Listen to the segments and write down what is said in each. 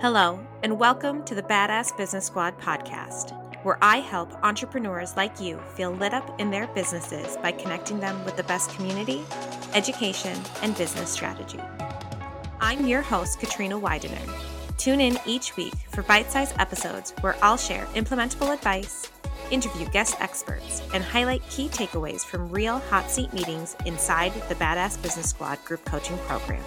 Hello, and welcome to the Badass Business Squad podcast, where I help entrepreneurs like you feel lit up in their businesses by connecting them with the best community, education, and business strategy. I'm your host, Katrina Widener. Tune in each week for bite sized episodes where I'll share implementable advice, interview guest experts, and highlight key takeaways from real hot seat meetings inside the Badass Business Squad group coaching program.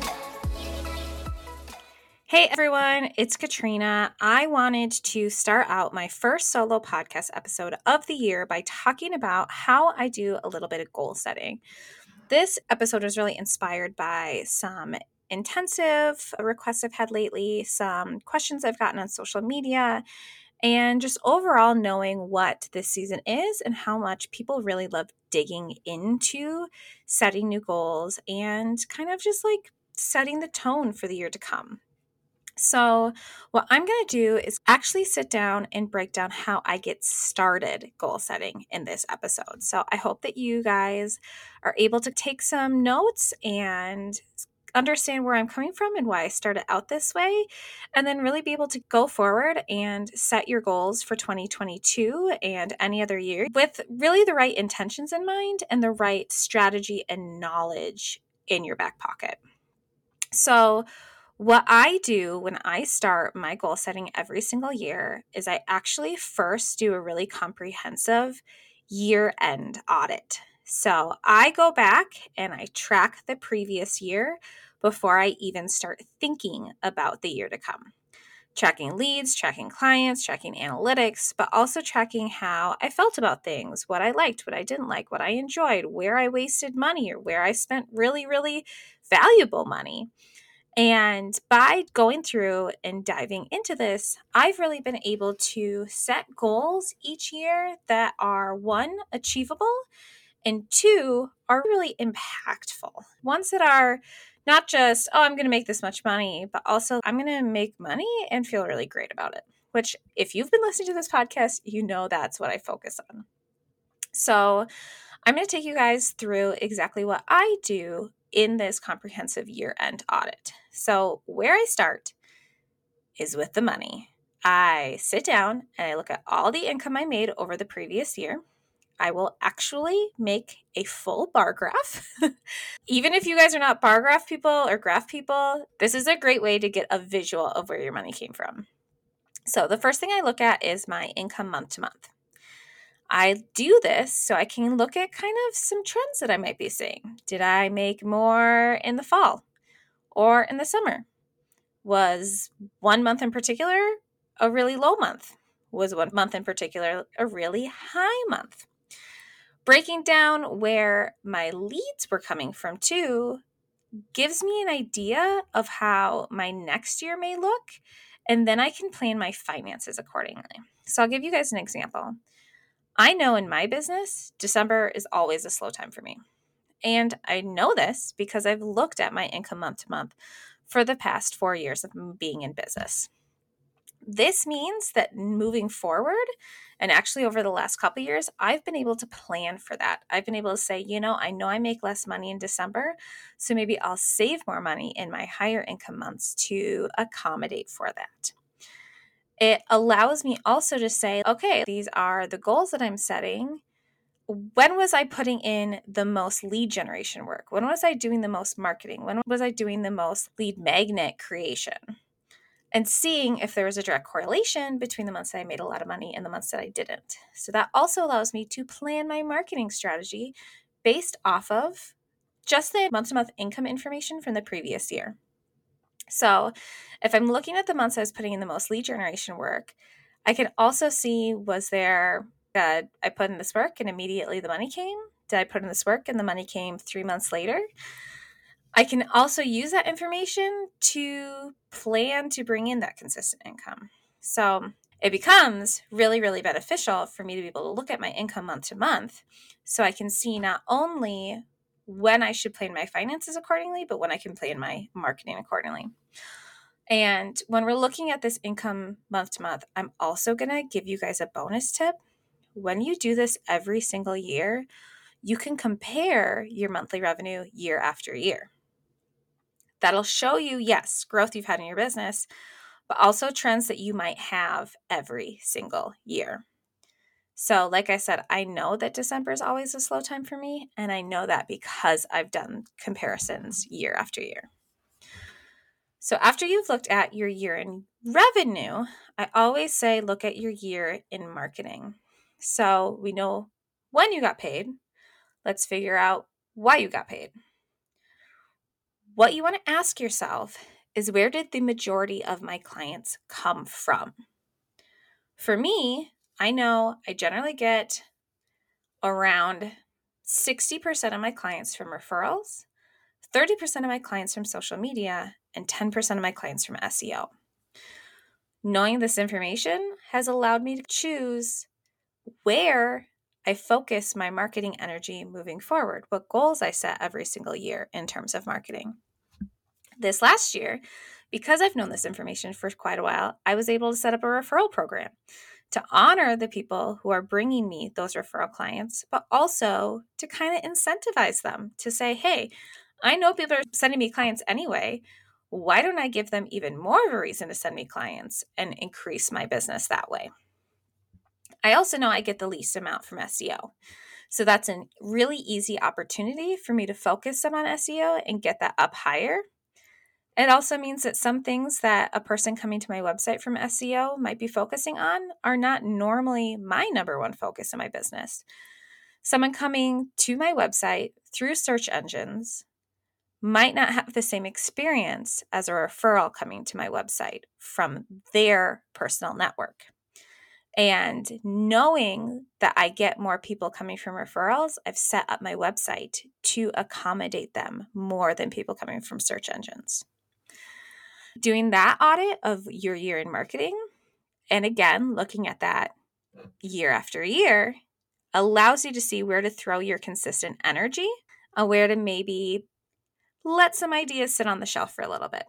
Hey everyone, it's Katrina. I wanted to start out my first solo podcast episode of the year by talking about how I do a little bit of goal setting. This episode was really inspired by some intensive requests I've had lately, some questions I've gotten on social media, and just overall knowing what this season is and how much people really love digging into setting new goals and kind of just like setting the tone for the year to come. So, what I'm going to do is actually sit down and break down how I get started goal setting in this episode. So, I hope that you guys are able to take some notes and understand where I'm coming from and why I started out this way, and then really be able to go forward and set your goals for 2022 and any other year with really the right intentions in mind and the right strategy and knowledge in your back pocket. So, what I do when I start my goal setting every single year is I actually first do a really comprehensive year end audit. So I go back and I track the previous year before I even start thinking about the year to come. Tracking leads, tracking clients, tracking analytics, but also tracking how I felt about things, what I liked, what I didn't like, what I enjoyed, where I wasted money, or where I spent really, really valuable money. And by going through and diving into this, I've really been able to set goals each year that are one, achievable, and two, are really impactful. Ones that are not just, oh, I'm going to make this much money, but also I'm going to make money and feel really great about it. Which, if you've been listening to this podcast, you know that's what I focus on. So, I'm going to take you guys through exactly what I do in this comprehensive year end audit. So, where I start is with the money. I sit down and I look at all the income I made over the previous year. I will actually make a full bar graph. Even if you guys are not bar graph people or graph people, this is a great way to get a visual of where your money came from. So, the first thing I look at is my income month to month. I do this so I can look at kind of some trends that I might be seeing. Did I make more in the fall or in the summer? Was one month in particular a really low month? Was one month in particular a really high month? Breaking down where my leads were coming from too gives me an idea of how my next year may look, and then I can plan my finances accordingly. So I'll give you guys an example. I know in my business, December is always a slow time for me. And I know this because I've looked at my income month to month for the past four years of being in business. This means that moving forward, and actually over the last couple years, I've been able to plan for that. I've been able to say, you know, I know I make less money in December, so maybe I'll save more money in my higher income months to accommodate for that it allows me also to say, okay, these are the goals that I'm setting. When was I putting in the most lead generation work? When was I doing the most marketing? When was I doing the most lead magnet creation? And seeing if there was a direct correlation between the months that I made a lot of money and the months that I didn't. So that also allows me to plan my marketing strategy based off of just the month to month income information from the previous year. So if I'm looking at the months I was putting in the most lead generation work, I can also see was there, uh, I put in this work and immediately the money came? Did I put in this work and the money came three months later? I can also use that information to plan to bring in that consistent income. So it becomes really, really beneficial for me to be able to look at my income month to month so I can see not only when I should plan my finances accordingly, but when I can plan my marketing accordingly. And when we're looking at this income month to month, I'm also going to give you guys a bonus tip. When you do this every single year, you can compare your monthly revenue year after year. That'll show you, yes, growth you've had in your business, but also trends that you might have every single year. So, like I said, I know that December is always a slow time for me, and I know that because I've done comparisons year after year. So, after you've looked at your year in revenue, I always say look at your year in marketing. So, we know when you got paid. Let's figure out why you got paid. What you want to ask yourself is where did the majority of my clients come from? For me, I know I generally get around 60% of my clients from referrals, 30% of my clients from social media, and 10% of my clients from SEO. Knowing this information has allowed me to choose where I focus my marketing energy moving forward, what goals I set every single year in terms of marketing. This last year, because I've known this information for quite a while, I was able to set up a referral program to honor the people who are bringing me those referral clients, but also to kind of incentivize them to say, hey, I know people are sending me clients anyway. Why don't I give them even more of a reason to send me clients and increase my business that way? I also know I get the least amount from SEO. So that's a really easy opportunity for me to focus some on SEO and get that up higher it also means that some things that a person coming to my website from SEO might be focusing on are not normally my number one focus in my business. Someone coming to my website through search engines might not have the same experience as a referral coming to my website from their personal network. And knowing that I get more people coming from referrals, I've set up my website to accommodate them more than people coming from search engines. Doing that audit of your year in marketing, and again, looking at that year after year, allows you to see where to throw your consistent energy and where to maybe let some ideas sit on the shelf for a little bit.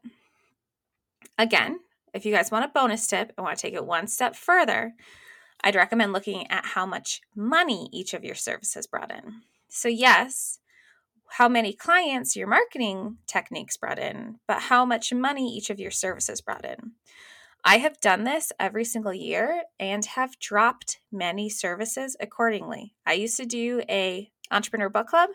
Again, if you guys want a bonus tip and want to take it one step further, I'd recommend looking at how much money each of your services brought in. So, yes, how many clients your marketing techniques brought in, but how much money each of your services brought in. I have done this every single year and have dropped many services accordingly. I used to do a entrepreneur book club.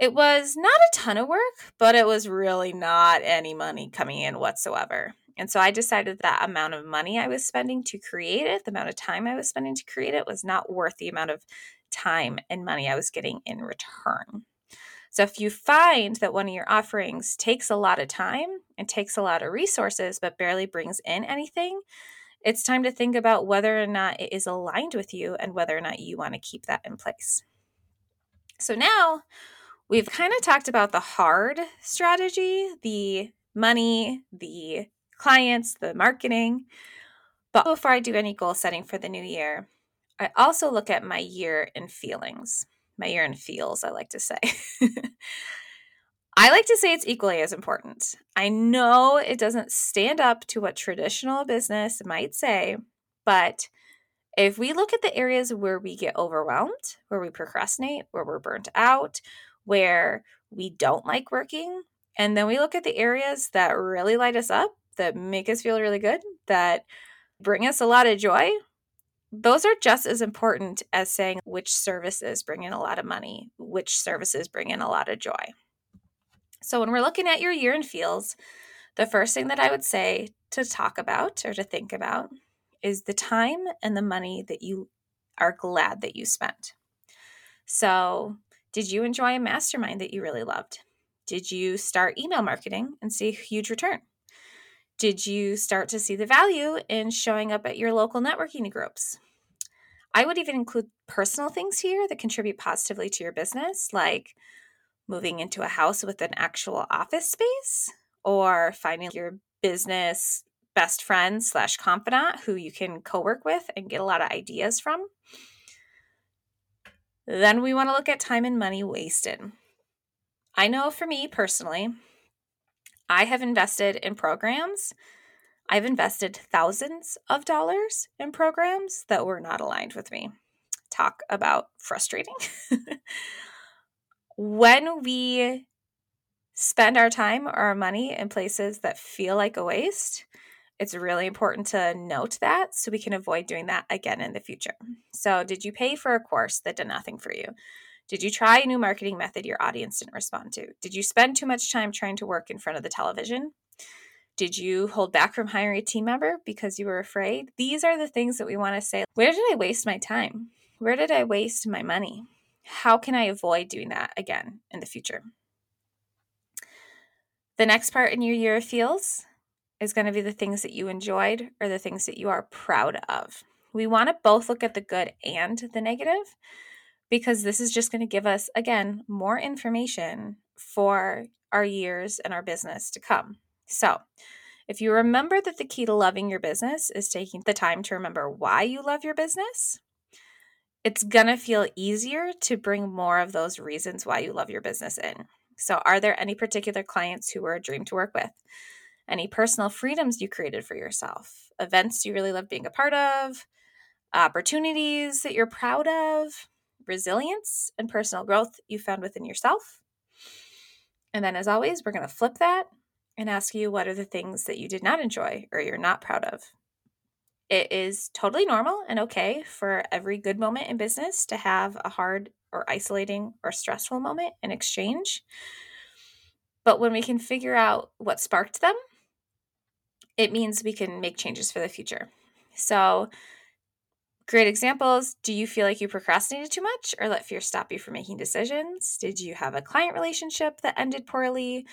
It was not a ton of work, but it was really not any money coming in whatsoever. And so I decided that amount of money I was spending to create it, the amount of time I was spending to create it, was not worth the amount of time and money I was getting in return. So if you find that one of your offerings takes a lot of time and takes a lot of resources, but barely brings in anything, it's time to think about whether or not it is aligned with you and whether or not you want to keep that in place. So now we've kind of talked about the hard strategy, the money, the clients, the marketing. But before I do any goal setting for the new year, I also look at my year in feelings my urine feels, I like to say. I like to say it's equally as important. I know it doesn't stand up to what traditional business might say, but if we look at the areas where we get overwhelmed, where we procrastinate, where we're burnt out, where we don't like working, and then we look at the areas that really light us up, that make us feel really good, that bring us a lot of joy, those are just as important as saying which services bring in a lot of money, which services bring in a lot of joy. So, when we're looking at your year in feels, the first thing that I would say to talk about or to think about is the time and the money that you are glad that you spent. So, did you enjoy a mastermind that you really loved? Did you start email marketing and see a huge return? Did you start to see the value in showing up at your local networking groups? I would even include personal things here that contribute positively to your business, like moving into a house with an actual office space or finding your business best friend slash confidant who you can co-work with and get a lot of ideas from. Then we want to look at time and money wasted. I know for me personally, I have invested in programs. I've invested thousands of dollars in programs that were not aligned with me. Talk about frustrating. when we spend our time or our money in places that feel like a waste, It's really important to note that so we can avoid doing that again in the future. So, did you pay for a course that did nothing for you? Did you try a new marketing method your audience didn't respond to? Did you spend too much time trying to work in front of the television? Did you hold back from hiring a team member because you were afraid? These are the things that we want to say. Where did I waste my time? Where did I waste my money? How can I avoid doing that again in the future? The next part in your year of feels is going to be the things that you enjoyed or the things that you are proud of. We want to both look at the good and the negative because this is just going to give us, again, more information for our years and our business to come. So, if you remember that the key to loving your business is taking the time to remember why you love your business, it's going to feel easier to bring more of those reasons why you love your business in. So, are there any particular clients who were a dream to work with? Any personal freedoms you created for yourself? Events you really love being a part of? Opportunities that you're proud of? Resilience and personal growth you found within yourself? And then, as always, we're going to flip that and ask you what are the things that you did not enjoy or you're not proud of. It is totally normal and okay for every good moment in business to have a hard or isolating or stressful moment in exchange. But when we can figure out what sparked them, it means we can make changes for the future. So, great examples. Do you feel like you procrastinated too much or let fear stop you from making decisions? Did you have a client relationship that ended poorly?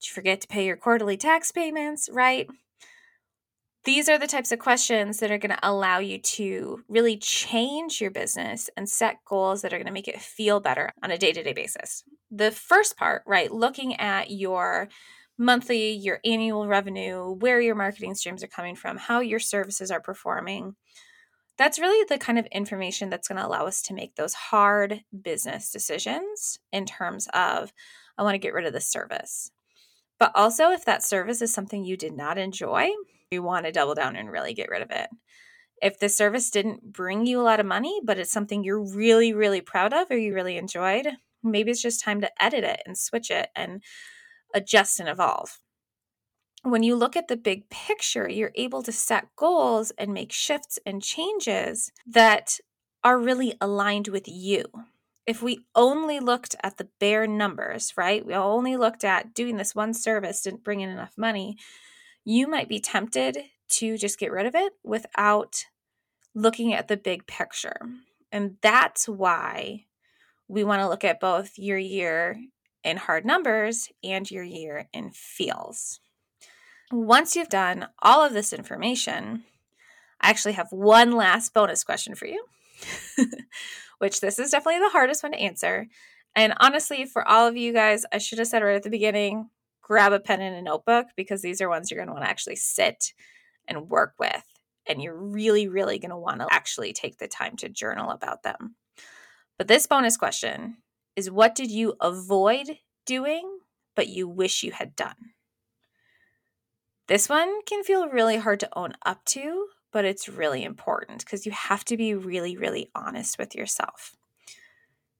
Did you forget to pay your quarterly tax payments, right? These are the types of questions that are going to allow you to really change your business and set goals that are going to make it feel better on a day to day basis. The first part, right, looking at your monthly, your annual revenue, where your marketing streams are coming from, how your services are performing. That's really the kind of information that's going to allow us to make those hard business decisions in terms of, I want to get rid of this service. But also, if that service is something you did not enjoy, you want to double down and really get rid of it. If the service didn't bring you a lot of money, but it's something you're really, really proud of or you really enjoyed, maybe it's just time to edit it and switch it and adjust and evolve. When you look at the big picture, you're able to set goals and make shifts and changes that are really aligned with you. If we only looked at the bare numbers, right? We only looked at doing this one service didn't bring in enough money, you might be tempted to just get rid of it without looking at the big picture. And that's why we want to look at both your year in hard numbers and your year in feels. Once you've done all of this information, I actually have one last bonus question for you, which this is definitely the hardest one to answer. And honestly, for all of you guys, I should have said right at the beginning grab a pen and a notebook because these are ones you're going to want to actually sit and work with. And you're really, really going to want to actually take the time to journal about them. But this bonus question is what did you avoid doing, but you wish you had done? This one can feel really hard to own up to, but it's really important because you have to be really, really honest with yourself.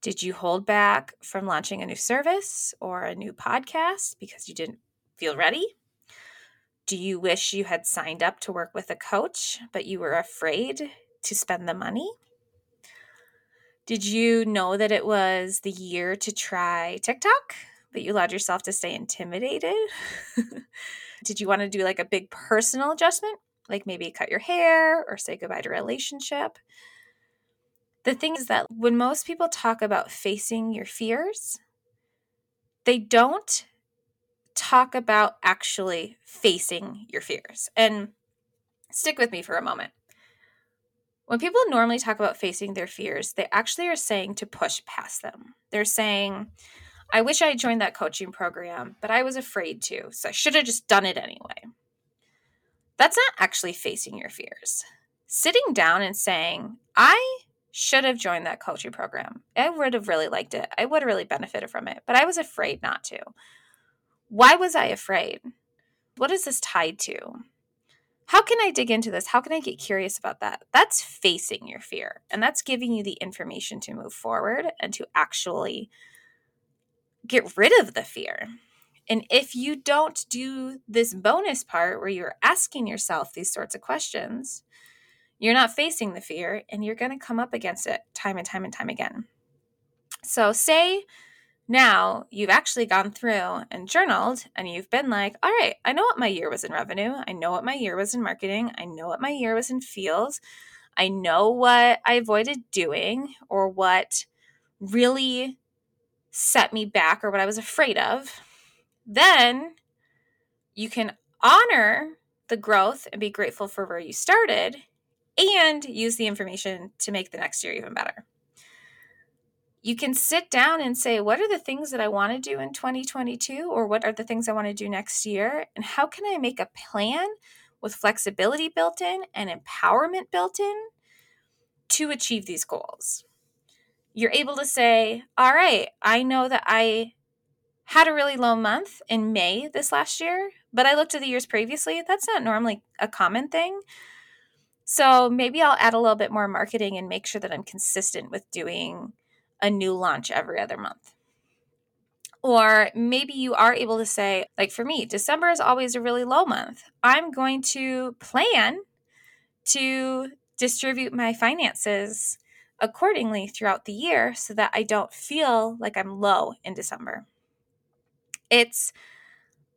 Did you hold back from launching a new service or a new podcast because you didn't feel ready? Do you wish you had signed up to work with a coach, but you were afraid to spend the money? Did you know that it was the year to try TikTok, but you allowed yourself to stay intimidated? Did you want to do like a big personal adjustment, like maybe cut your hair or say goodbye to a relationship? The thing is that when most people talk about facing your fears, they don't talk about actually facing your fears. And stick with me for a moment. When people normally talk about facing their fears, they actually are saying to push past them. They're saying, I wish I had joined that coaching program, but I was afraid to, so I should have just done it anyway. That's not actually facing your fears. Sitting down and saying, I should have joined that coaching program. I would have really liked it. I would have really benefited from it, but I was afraid not to. Why was I afraid? What is this tied to? How can I dig into this? How can I get curious about that? That's facing your fear, and that's giving you the information to move forward and to actually get rid of the fear. And if you don't do this bonus part where you're asking yourself these sorts of questions, you're not facing the fear and you're going to come up against it time and time and time again. So, say now you've actually gone through and journaled and you've been like, all right, I know what my year was in revenue. I know what my year was in marketing. I know what my year was in fields. I know what I avoided doing or what really set me back or what I was afraid of. Then you can honor the growth and be grateful for where you started and use the information to make the next year even better. You can sit down and say, What are the things that I want to do in 2022? Or what are the things I want to do next year? And how can I make a plan with flexibility built in and empowerment built in to achieve these goals? You're able to say, All right, I know that I had a really low month in May this last year, but I looked at the years previously. That's not normally a common thing. So maybe I'll add a little bit more marketing and make sure that I'm consistent with doing a new launch every other month. Or maybe you are able to say, like for me, December is always a really low month. I'm going to plan to distribute my finances accordingly throughout the year so that I don't feel like I'm low in December. It's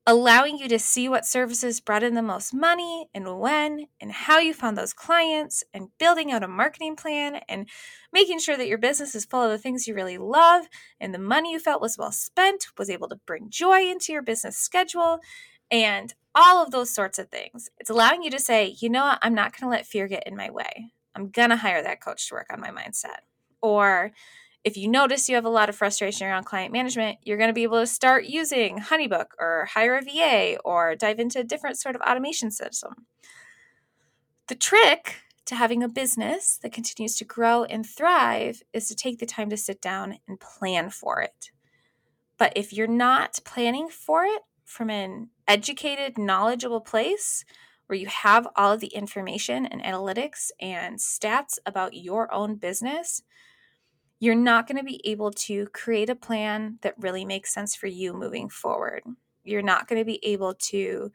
allowing you to see what services brought in the most money and when and how you found those clients and building out a marketing plan and making sure that your business is full of the things you really love and the money you felt was well spent was able to bring joy into your business schedule and all of those sorts of things. It's allowing you to say, you know what, I'm not going to let fear get in my way. I'm going to hire that coach to work on my mindset. Or if you notice you have a lot of frustration around client management, you're going to be able to start using Honeybook or hire a VA or dive into a different sort of automation system. The trick to having a business that continues to grow and thrive is to take the time to sit down and plan for it. But if you're not planning for it from an educated, knowledgeable place where you have all of the information and analytics and stats about your own business, you're not going to be able to create a plan that really makes sense for you moving forward. You're not going to be able to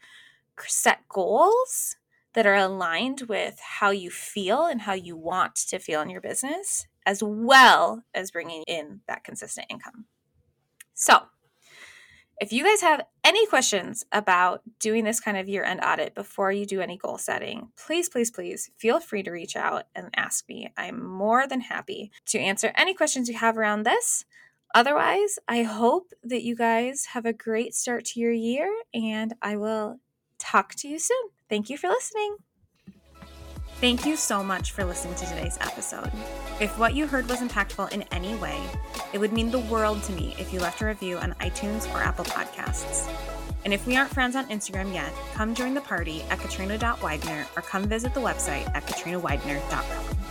set goals that are aligned with how you feel and how you want to feel in your business, as well as bringing in that consistent income. So, if you guys have any questions about doing this kind of year end audit before you do any goal setting, please, please, please feel free to reach out and ask me. I'm more than happy to answer any questions you have around this. Otherwise, I hope that you guys have a great start to your year and I will talk to you soon. Thank you for listening. Thank you so much for listening to today's episode. If what you heard was impactful in any way, it would mean the world to me if you left a review on iTunes or Apple Podcasts. And if we aren't friends on Instagram yet, come join the party at katrina.widener or come visit the website at katrinawidener.com.